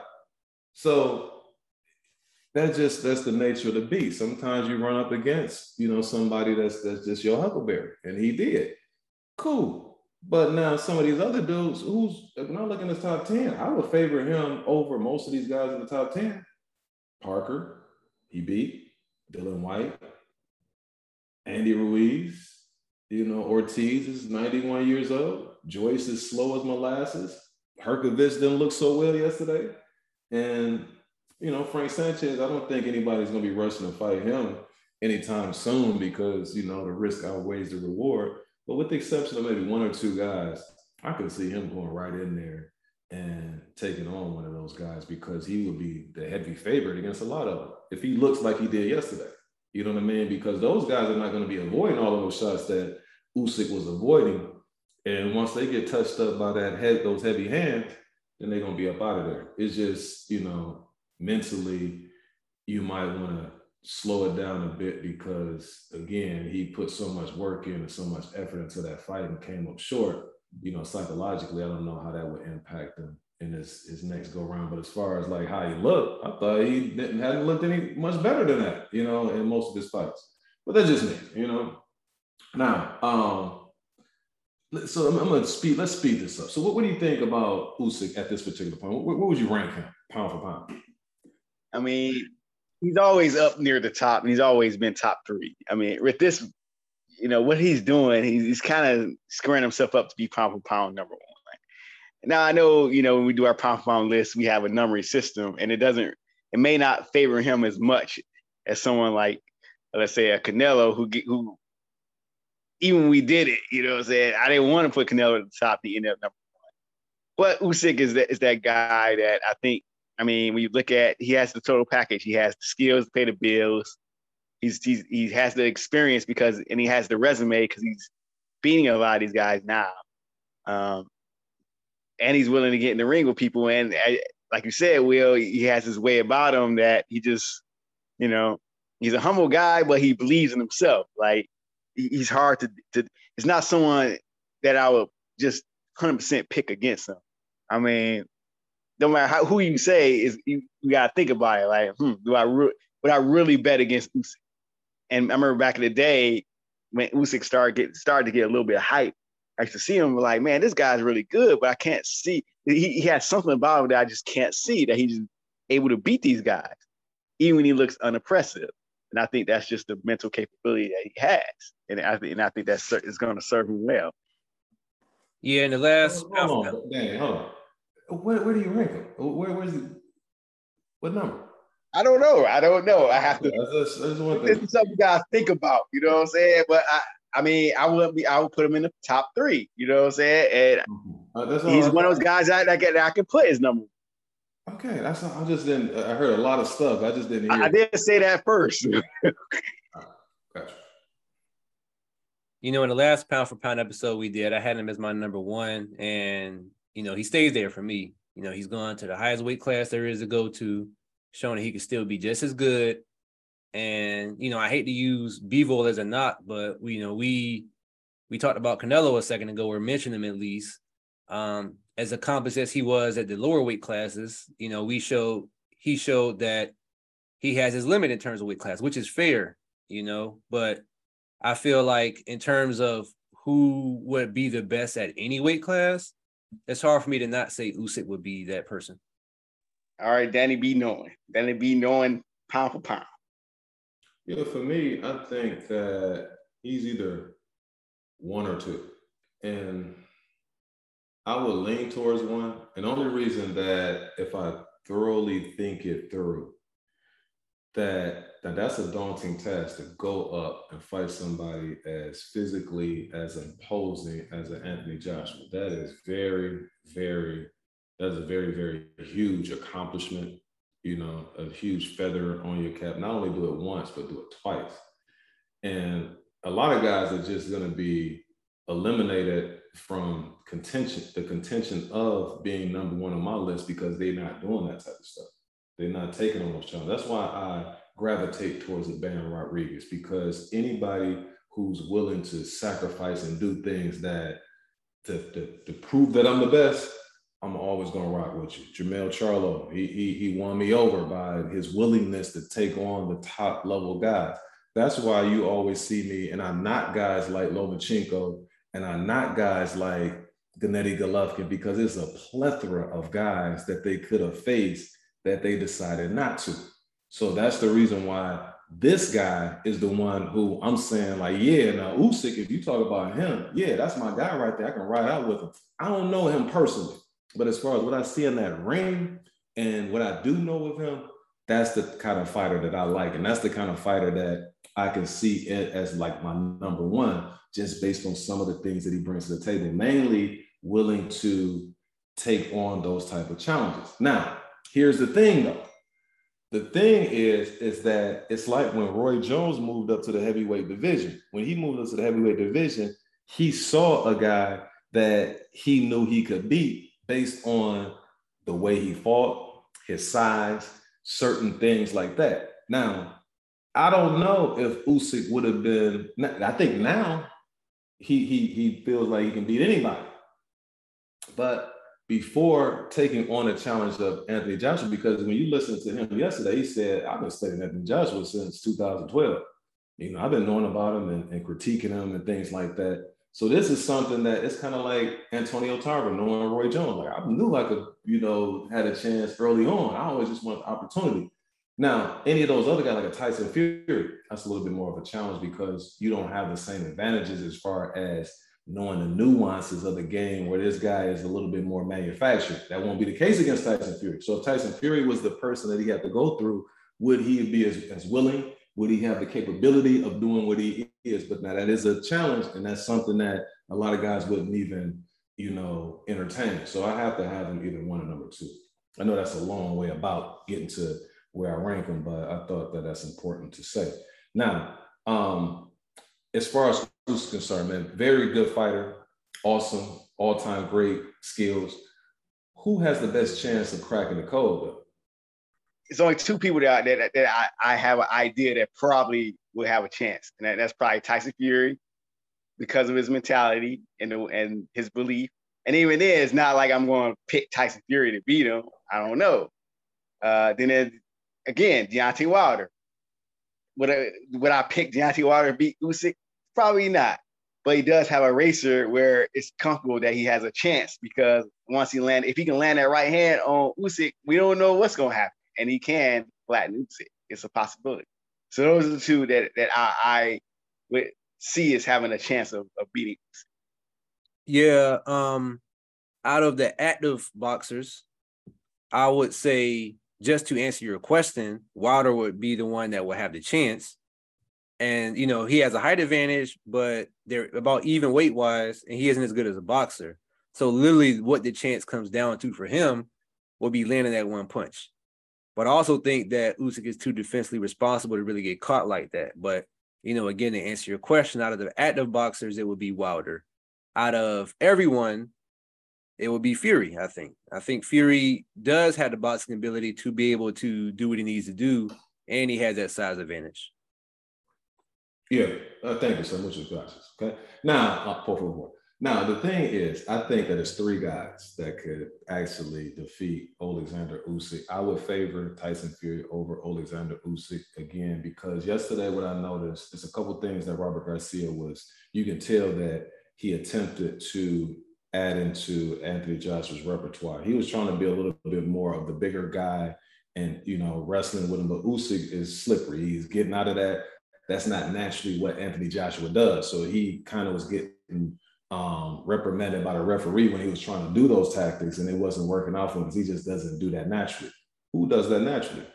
So that's just that's the nature of the beast. Sometimes you run up against, you know, somebody that's that's just your huckleberry, and he did. Cool. But now some of these other dudes, who's when I look in the top 10, I would favor him over most of these guys in the top 10. Parker, he beat Dillian Whyte, Andy Ruiz, you know, Ortiz is 91 years old. Joyce is slow as molasses. Hrgovic didn't look so well yesterday. And you know, Frank Sanchez, I don't think anybody's going to be rushing to fight him anytime soon because, you know, the risk outweighs the reward. But with the exception of maybe one or two guys, I could see him going right in there and taking on one of those guys because he would be the heavy favorite against a lot of them if he looks like he did yesterday. You know what I mean? Because those guys are not going to be avoiding all of those shots that Usyk was avoiding. And once they get touched up by that head, those heavy hands, then they're gonna be up out of there. It's just, you know, mentally you might want to slow it down a bit because again he put so much work in and so much effort into that fight and came up short you know psychologically i don't know how that would impact him in his, his next go round but as far as like how he looked i thought he didn't hadn't looked any much better than that you know in most of his fights but that's just me you know now um so I'm, I'm, gonna speed. Let's speed this up. So, what, what do you think about Usyk at this particular point? What, where would you rank him, pound for pound? I mean, he's always up near the top, and he's always been top three. I mean, with this, you know, what he's doing, he's, he's kind of squaring himself up to be pound for pound number one. Now I know, you know, when we do our pound for pound list, we have a numbering system, and it doesn't, it may not favor him as much as someone like, let's say, a Canelo who who even we did it, you know, what I'm saying I didn't want to put Canelo at the top. He ended up number one. But Usyk is that is that guy that I think I mean, when you look at, he has the total package. He has the skills to pay the bills. He's, he's he has the experience because, and he has the resume because he's beating a lot of these guys now. Um, and he's willing to get in the ring with people. And I, like you said, Will, he has his way about him that he just, you know, he's a humble guy, but he believes in himself. Like he's hard to, to it's not someone that I would just 100% pick against him. I mean, no matter how, who you say is you, you gotta think about it. Like, hmm, do I re- would I really bet against Usyk? And I remember back in the day when Usyk started get started to get a little bit of hype. I used to see him like, man, this guy's really good, but I can't see. He, he has something about him that I just can't see that he's able to beat these guys, even when he looks unimpressive. And I think that's just the mental capability that he has, and I think and I think that is going to serve him well. Yeah, in the last. Hold on, dang, hold on. Where, where do you rank him? Where, where's it? What number? I don't know. I don't know. I have to. That's, that's, that's one thing. This is something you guys think about. You know what I'm saying? But I, I mean, I would be, I would put him in the top three. You know what I'm saying? And mm-hmm. uh, he's one of those guys that, that, that I can put his number. Okay, that's I just didn't. I heard a lot of stuff. I just didn't hear. I, I didn't say that first. *laughs* gotcha. You know, in the last pound for pound episode we did, I had him as my number one, and you know he stays there for me. You know, he's gone to the highest weight class there is to go to, showing that he can still be just as good and you know, I hate to use Bivol as a knock, but we, you know, we we talked about Canelo a second ago, or mentioned him at least. Um, as accomplished as he was at the lower weight classes, you know, we showed he showed that he has his limit in terms of weight class, which is fair, you know. But I feel like in terms of who would be the best at any weight class, it's hard for me to not say Usyk would be that person. All right, Danny B knowing. Danny B knowing pound for pound. Yeah, for me, I think that he's either one or two. And I would lean towards one. And the only reason that if I thoroughly think it through, that, that that's a daunting task to go up and fight somebody as physically as imposing as an Anthony Joshua. That is very, very, that is a very, very huge accomplishment you know, a huge feather on your cap. Not only do it once, but do it twice. And a lot of guys are just going to be eliminated from contention, the contention of being number one on my list because they're not doing that type of stuff. They're not taking on those challenges. That's why I gravitate towards the Bam Rodriguez because anybody who's willing to sacrifice and do things that to, to, to prove that I'm the best, I'm always gonna rock with you. Jermell Charlo, he, he he won me over by his willingness to take on the top level guys. That's why you always see me, and I'm not guys like Lomachenko, and I'm not guys like Gennady Golovkin because it's a plethora of guys that they could have faced that they decided not to. So that's the reason why this guy is the one who I'm saying, like, yeah, now Usyk, if you talk about him, yeah, that's my guy right there. I can ride out with him. I don't know him personally. But as far as what I see in that ring and what I do know of him, that's the kind of fighter that I like. And that's the kind of fighter that I can see it as like my number one, just based on some of the things that he brings to the table, mainly willing to take on those type of challenges. Now, here's the thing though. The thing is, is that it's like when Roy Jones moved up to the heavyweight division. When he moved up to the heavyweight division, he saw a guy that he knew he could beat based on the way he fought, his size, certain things like that. Now, I don't know if Usyk would have been. I think now he he he feels like he can beat anybody. But before taking on the challenge of Anthony Joshua, because when you listen to him yesterday, he said, "I've been studying Anthony Joshua since 2012. You know, I've been knowing about him and, and critiquing him and things like that." So this is something that it's kind of like Antonio Tarver knowing Roy Jones. Like I knew I could, you know, had a chance early on. I always just want the opportunity. Now, any of those other guys, like a Tyson Fury, that's a little bit more of a challenge because you don't have the same advantages as far as knowing the nuances of the game where this guy is a little bit more manufactured. That won't be the case against Tyson Fury. So if Tyson Fury was the person that he had to go through, would he be as, as willing would he have the capability of doing what he is? But now that is a challenge, and that's something that a lot of guys wouldn't even, you know, entertain. So I have to have him either one or number two. I know that's a long way about getting to where I rank him, but I thought that that's important to say. Now, um, as far as who's concerned, man, very good fighter, awesome, all-time great skills. Who has the best chance of cracking the code though? it's only two people that, that, that I, I have an idea that probably will have a chance, and that, that's probably Tyson Fury because of his mentality and and his belief. And even then, it's not like I'm going to pick Tyson Fury to beat him. I don't know. Uh, then it, again, Deontay Wilder. Would I, would I pick Deontay Wilder to beat Usyk? Probably not. But he does have a racer where it's comfortable that he has a chance because once he land, if he can land that right hand on Usyk, we don't know what's going to happen and he can flatten it. It's a possibility. So those are the two that that I, I would see as having a chance of, of beating. Yeah, um, out of the active boxers, I would say just to answer your question, Wilder would be the one that would have the chance. And you know he has a height advantage, but they're about even weight wise, and he isn't as good as a boxer. So literally, what the chance comes down to for him will be landing that one punch. But I also think that Usyk is too defensively responsible to really get caught like that. But you know, again, to answer your question, out of the active boxers, it would be Wilder. Out of everyone, it would be Fury. I think. I think Fury does have the boxing ability to be able to do what he needs to do, and he has that size advantage. Yeah, uh, thank you so much, glasses. Okay, now, uh, favor. Now, the thing is, I think that it's three guys that could actually defeat Alexander Usyk. I would favor Tyson Fury over Alexander Usyk again because yesterday, what I noticed is a couple things that Robert Garcia was. You can tell that he attempted to add into Anthony Joshua's repertoire. He was trying to be a little bit more of the bigger guy and you know wrestling with him, but Usyk is slippery. He's getting out of that. That's not naturally what Anthony Joshua does. So he kind of was getting um, reprimanded by the referee when he was trying to do those tactics and it wasn't working out for him because he just doesn't do that naturally. Who does that naturally?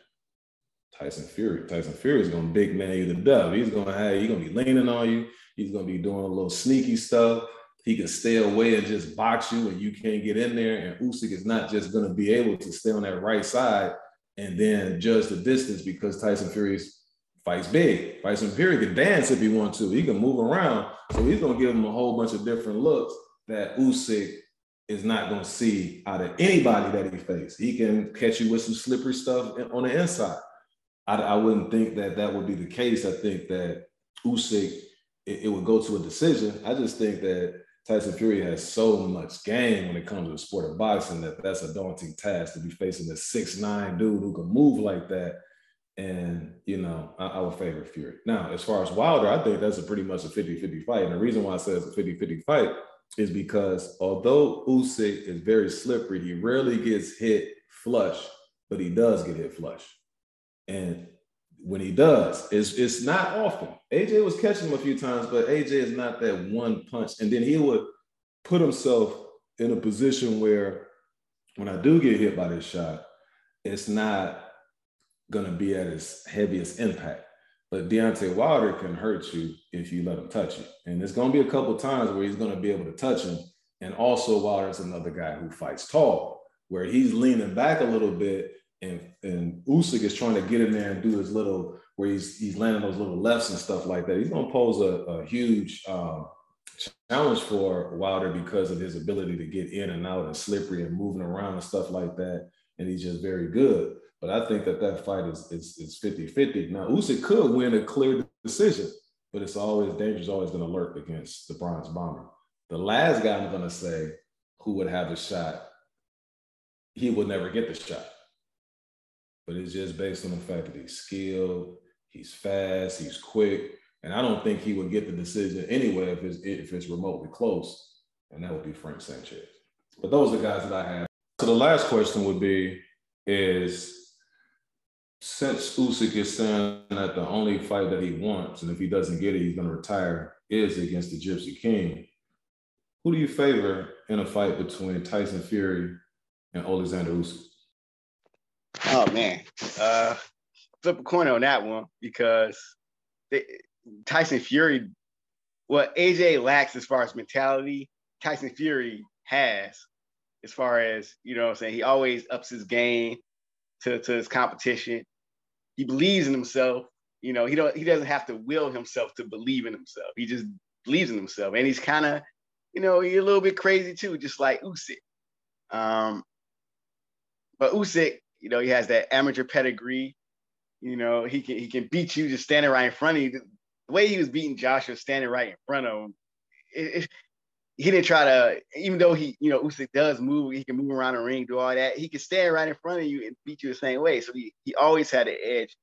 Tyson Fury. Tyson Fury is gonna big man you to death. He's gonna have he's gonna be leaning on you. He's gonna be doing a little sneaky stuff. He can stay away and just box you, and you can't get in there. And Usyk is not just gonna be able to stay on that right side and then judge the distance because Tyson Fury's fights big. Tyson Fury can dance if he wants to. He can move around. So he's gonna give him a whole bunch of different looks that Usyk is not gonna see out of anybody that he faces. He can catch you with some slippery stuff on the inside. I, I wouldn't think that that would be the case. I think that Usyk it, it would go to a decision. I just think that Tyson Fury has so much game when it comes to the sport of boxing that that's a daunting task to be facing a six nine dude who can move like that and, you know, I, I, would favor Fury. Now, as far as Wilder, I think that's a pretty much a 50 50 fight. And the reason why I say it's a 50 50 fight is because although Usyk is very slippery, he rarely gets hit flush, but he does get hit flush. And when he does, it's, it's not often. AJ was catching him a few times, but AJ is not that one punch. And then he would put himself in a position where when I do get hit by this shot, it's not going to be at his heaviest impact. But Deontay Wilder can hurt you if you let him touch you. And there's going to be a couple times where he's going to be able to touch him. And also, Wilder's another guy who fights tall, where he's leaning back a little bit, and and Usyk is trying to get in there and do his little, where he's he's landing those little lefts and stuff like that. He's going to pose a, a huge um, challenge for Wilder because of his ability to get in and out and slippery and moving around and stuff like that. And he's just very good. But I think that that fight is is, is 50-50. Now, Usyk could win a clear decision, but it's always dangerous, always going to lurk against the bronze bomber. The last guy I'm going to say who would have a shot, he would never get the shot. But it's just based on the fact that he's skilled, he's fast, he's quick, and I don't think he would get the decision anyway if it's if it's remotely close, and that would be Frank Sanchez. But those are the guys that I have. So the last question would be is since Usyk is saying that the only fight that he wants, and if he doesn't get it, he's going to retire, is against the Gypsy King. Who do you favor in a fight between Tyson Fury and Alexander Usyk? Oh man, uh, flip a coin on that one because they, Tyson Fury, what AJ lacks as far as mentality, Tyson Fury has as far as you know. I'm saying he always ups his game to, to his competition. He believes in himself. You know, he don't he doesn't have to will himself to believe in himself. He just believes in himself. And he's kind of, you know, he's a little bit crazy too, just like Usyk. Um, but Usyk, you know, he has that amateur pedigree. You know, he can he can beat you just standing right in front of you. The way he was beating Joshua standing right in front of him, it, he didn't try to, even though he, you know, Usyk does move, he can move around the ring, do all that. He can stand right in front of you and beat you the same way. So he, he always had an edge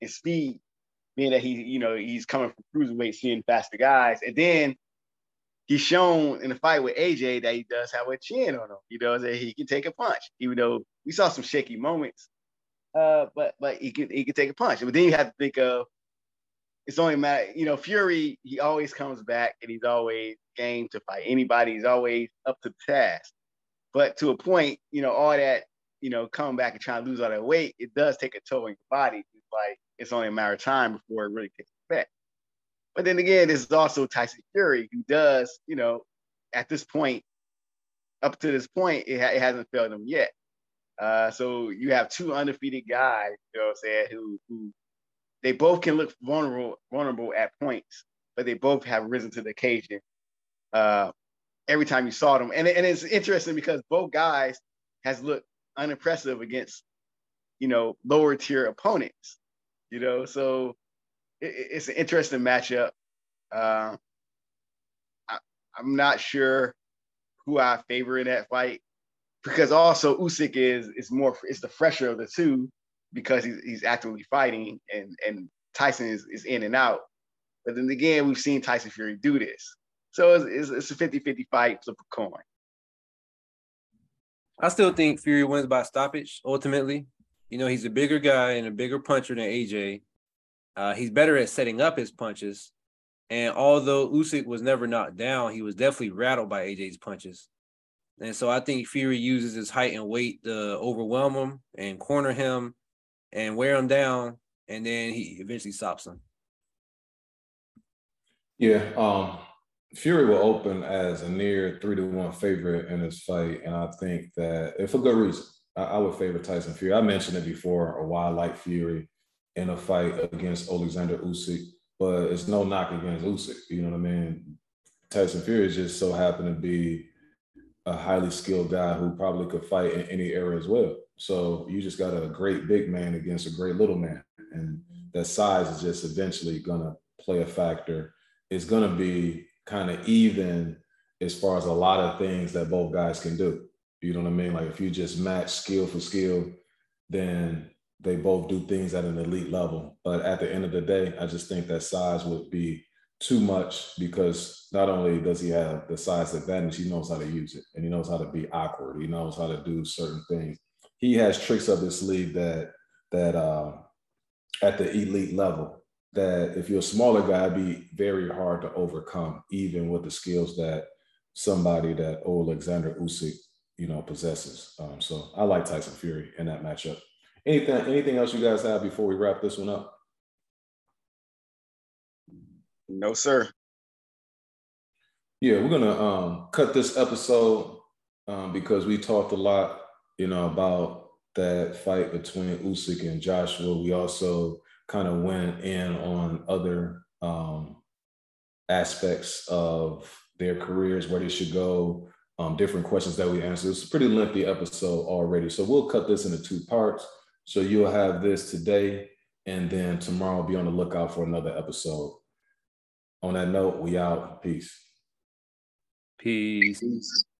and speed, being that he, you know, he's coming from cruiserweight, seeing faster guys. And then he's shown in the fight with AJ that he does have a chin on him. He does that he can take a punch, even though we saw some shaky moments. Uh, but but he can he can take a punch. But then you have to think of it's only matter, you know, Fury, he always comes back and he's always game to fight anybody. He's always up to the task. But to a point, you know, all that, you know, coming back and trying to lose all that weight, it does take a toll on your body. It's like it's only a matter of time before it really takes effect. But then again, there's also Tyson Fury who does, you know, at this point, up to this point, it, ha- it hasn't failed him yet. Uh, so you have two undefeated guys, you know what I'm saying, who, who they both can look vulnerable, vulnerable at points, but they both have risen to the occasion uh, every time you saw them. And, and it's interesting because both guys has looked unimpressive against, you know, lower tier opponents, you know, so it, it's an interesting matchup. Uh, I, I'm not sure who I favor in that fight because also Usyk is is more is the fresher of the two because he's he's actively fighting and and Tyson is, is in and out. But then again, we've seen Tyson Fury do this. So it's, it's, it's a 50-50 fight, flip a coin. I still think Fury wins by stoppage ultimately. You know, he's a bigger guy and a bigger puncher than AJ. Uh, he's better at setting up his punches. And although Usyk was never knocked down, he was definitely rattled by AJ's punches. And so I think Fury uses his height and weight to overwhelm him and corner him and wear him down, and then he eventually stops him. Yeah, um, Fury will open as a near three to one favorite in this fight, and I think that if for good reason, I, I would favor Tyson Fury. I mentioned it before, or why I like Fury in a fight against Alexander Usyk, but it's no knock against Usyk. You know what I mean? Tyson Fury just so happened to be a highly skilled guy who probably could fight in any era as well. So you just got a great big man against a great little man, and mm-hmm. that size is just eventually gonna play a factor. It's gonna be kind of even as far as a lot of things that both guys can do. You know what I mean? Like if you just match skill for skill, then they both do things at an elite level. But at the end of the day, I just think that size would be too much because not only does he have the size advantage, he knows how to use it and he knows how to be awkward. He knows how to do certain things. He has tricks up his sleeve that that uh, at the elite level that if you're a smaller guy, it'd be very hard to overcome, even with the skills that somebody that Alexander Usyk, you know, possesses. Um, so I like Tyson Fury in that matchup. Anything, anything else you guys have before we wrap this one up? No, sir. Yeah, we're gonna um, cut this episode um, because we talked a lot, you know, about that fight between Usyk and Joshua. We also kind of went in on other um, aspects of their careers, where they should go, um, different questions that we answered. It's a pretty lengthy episode already, so we'll cut this into two parts. So you'll have this today, and then tomorrow be on the lookout for another episode. On that note, we out. Peace. Peace. Peace.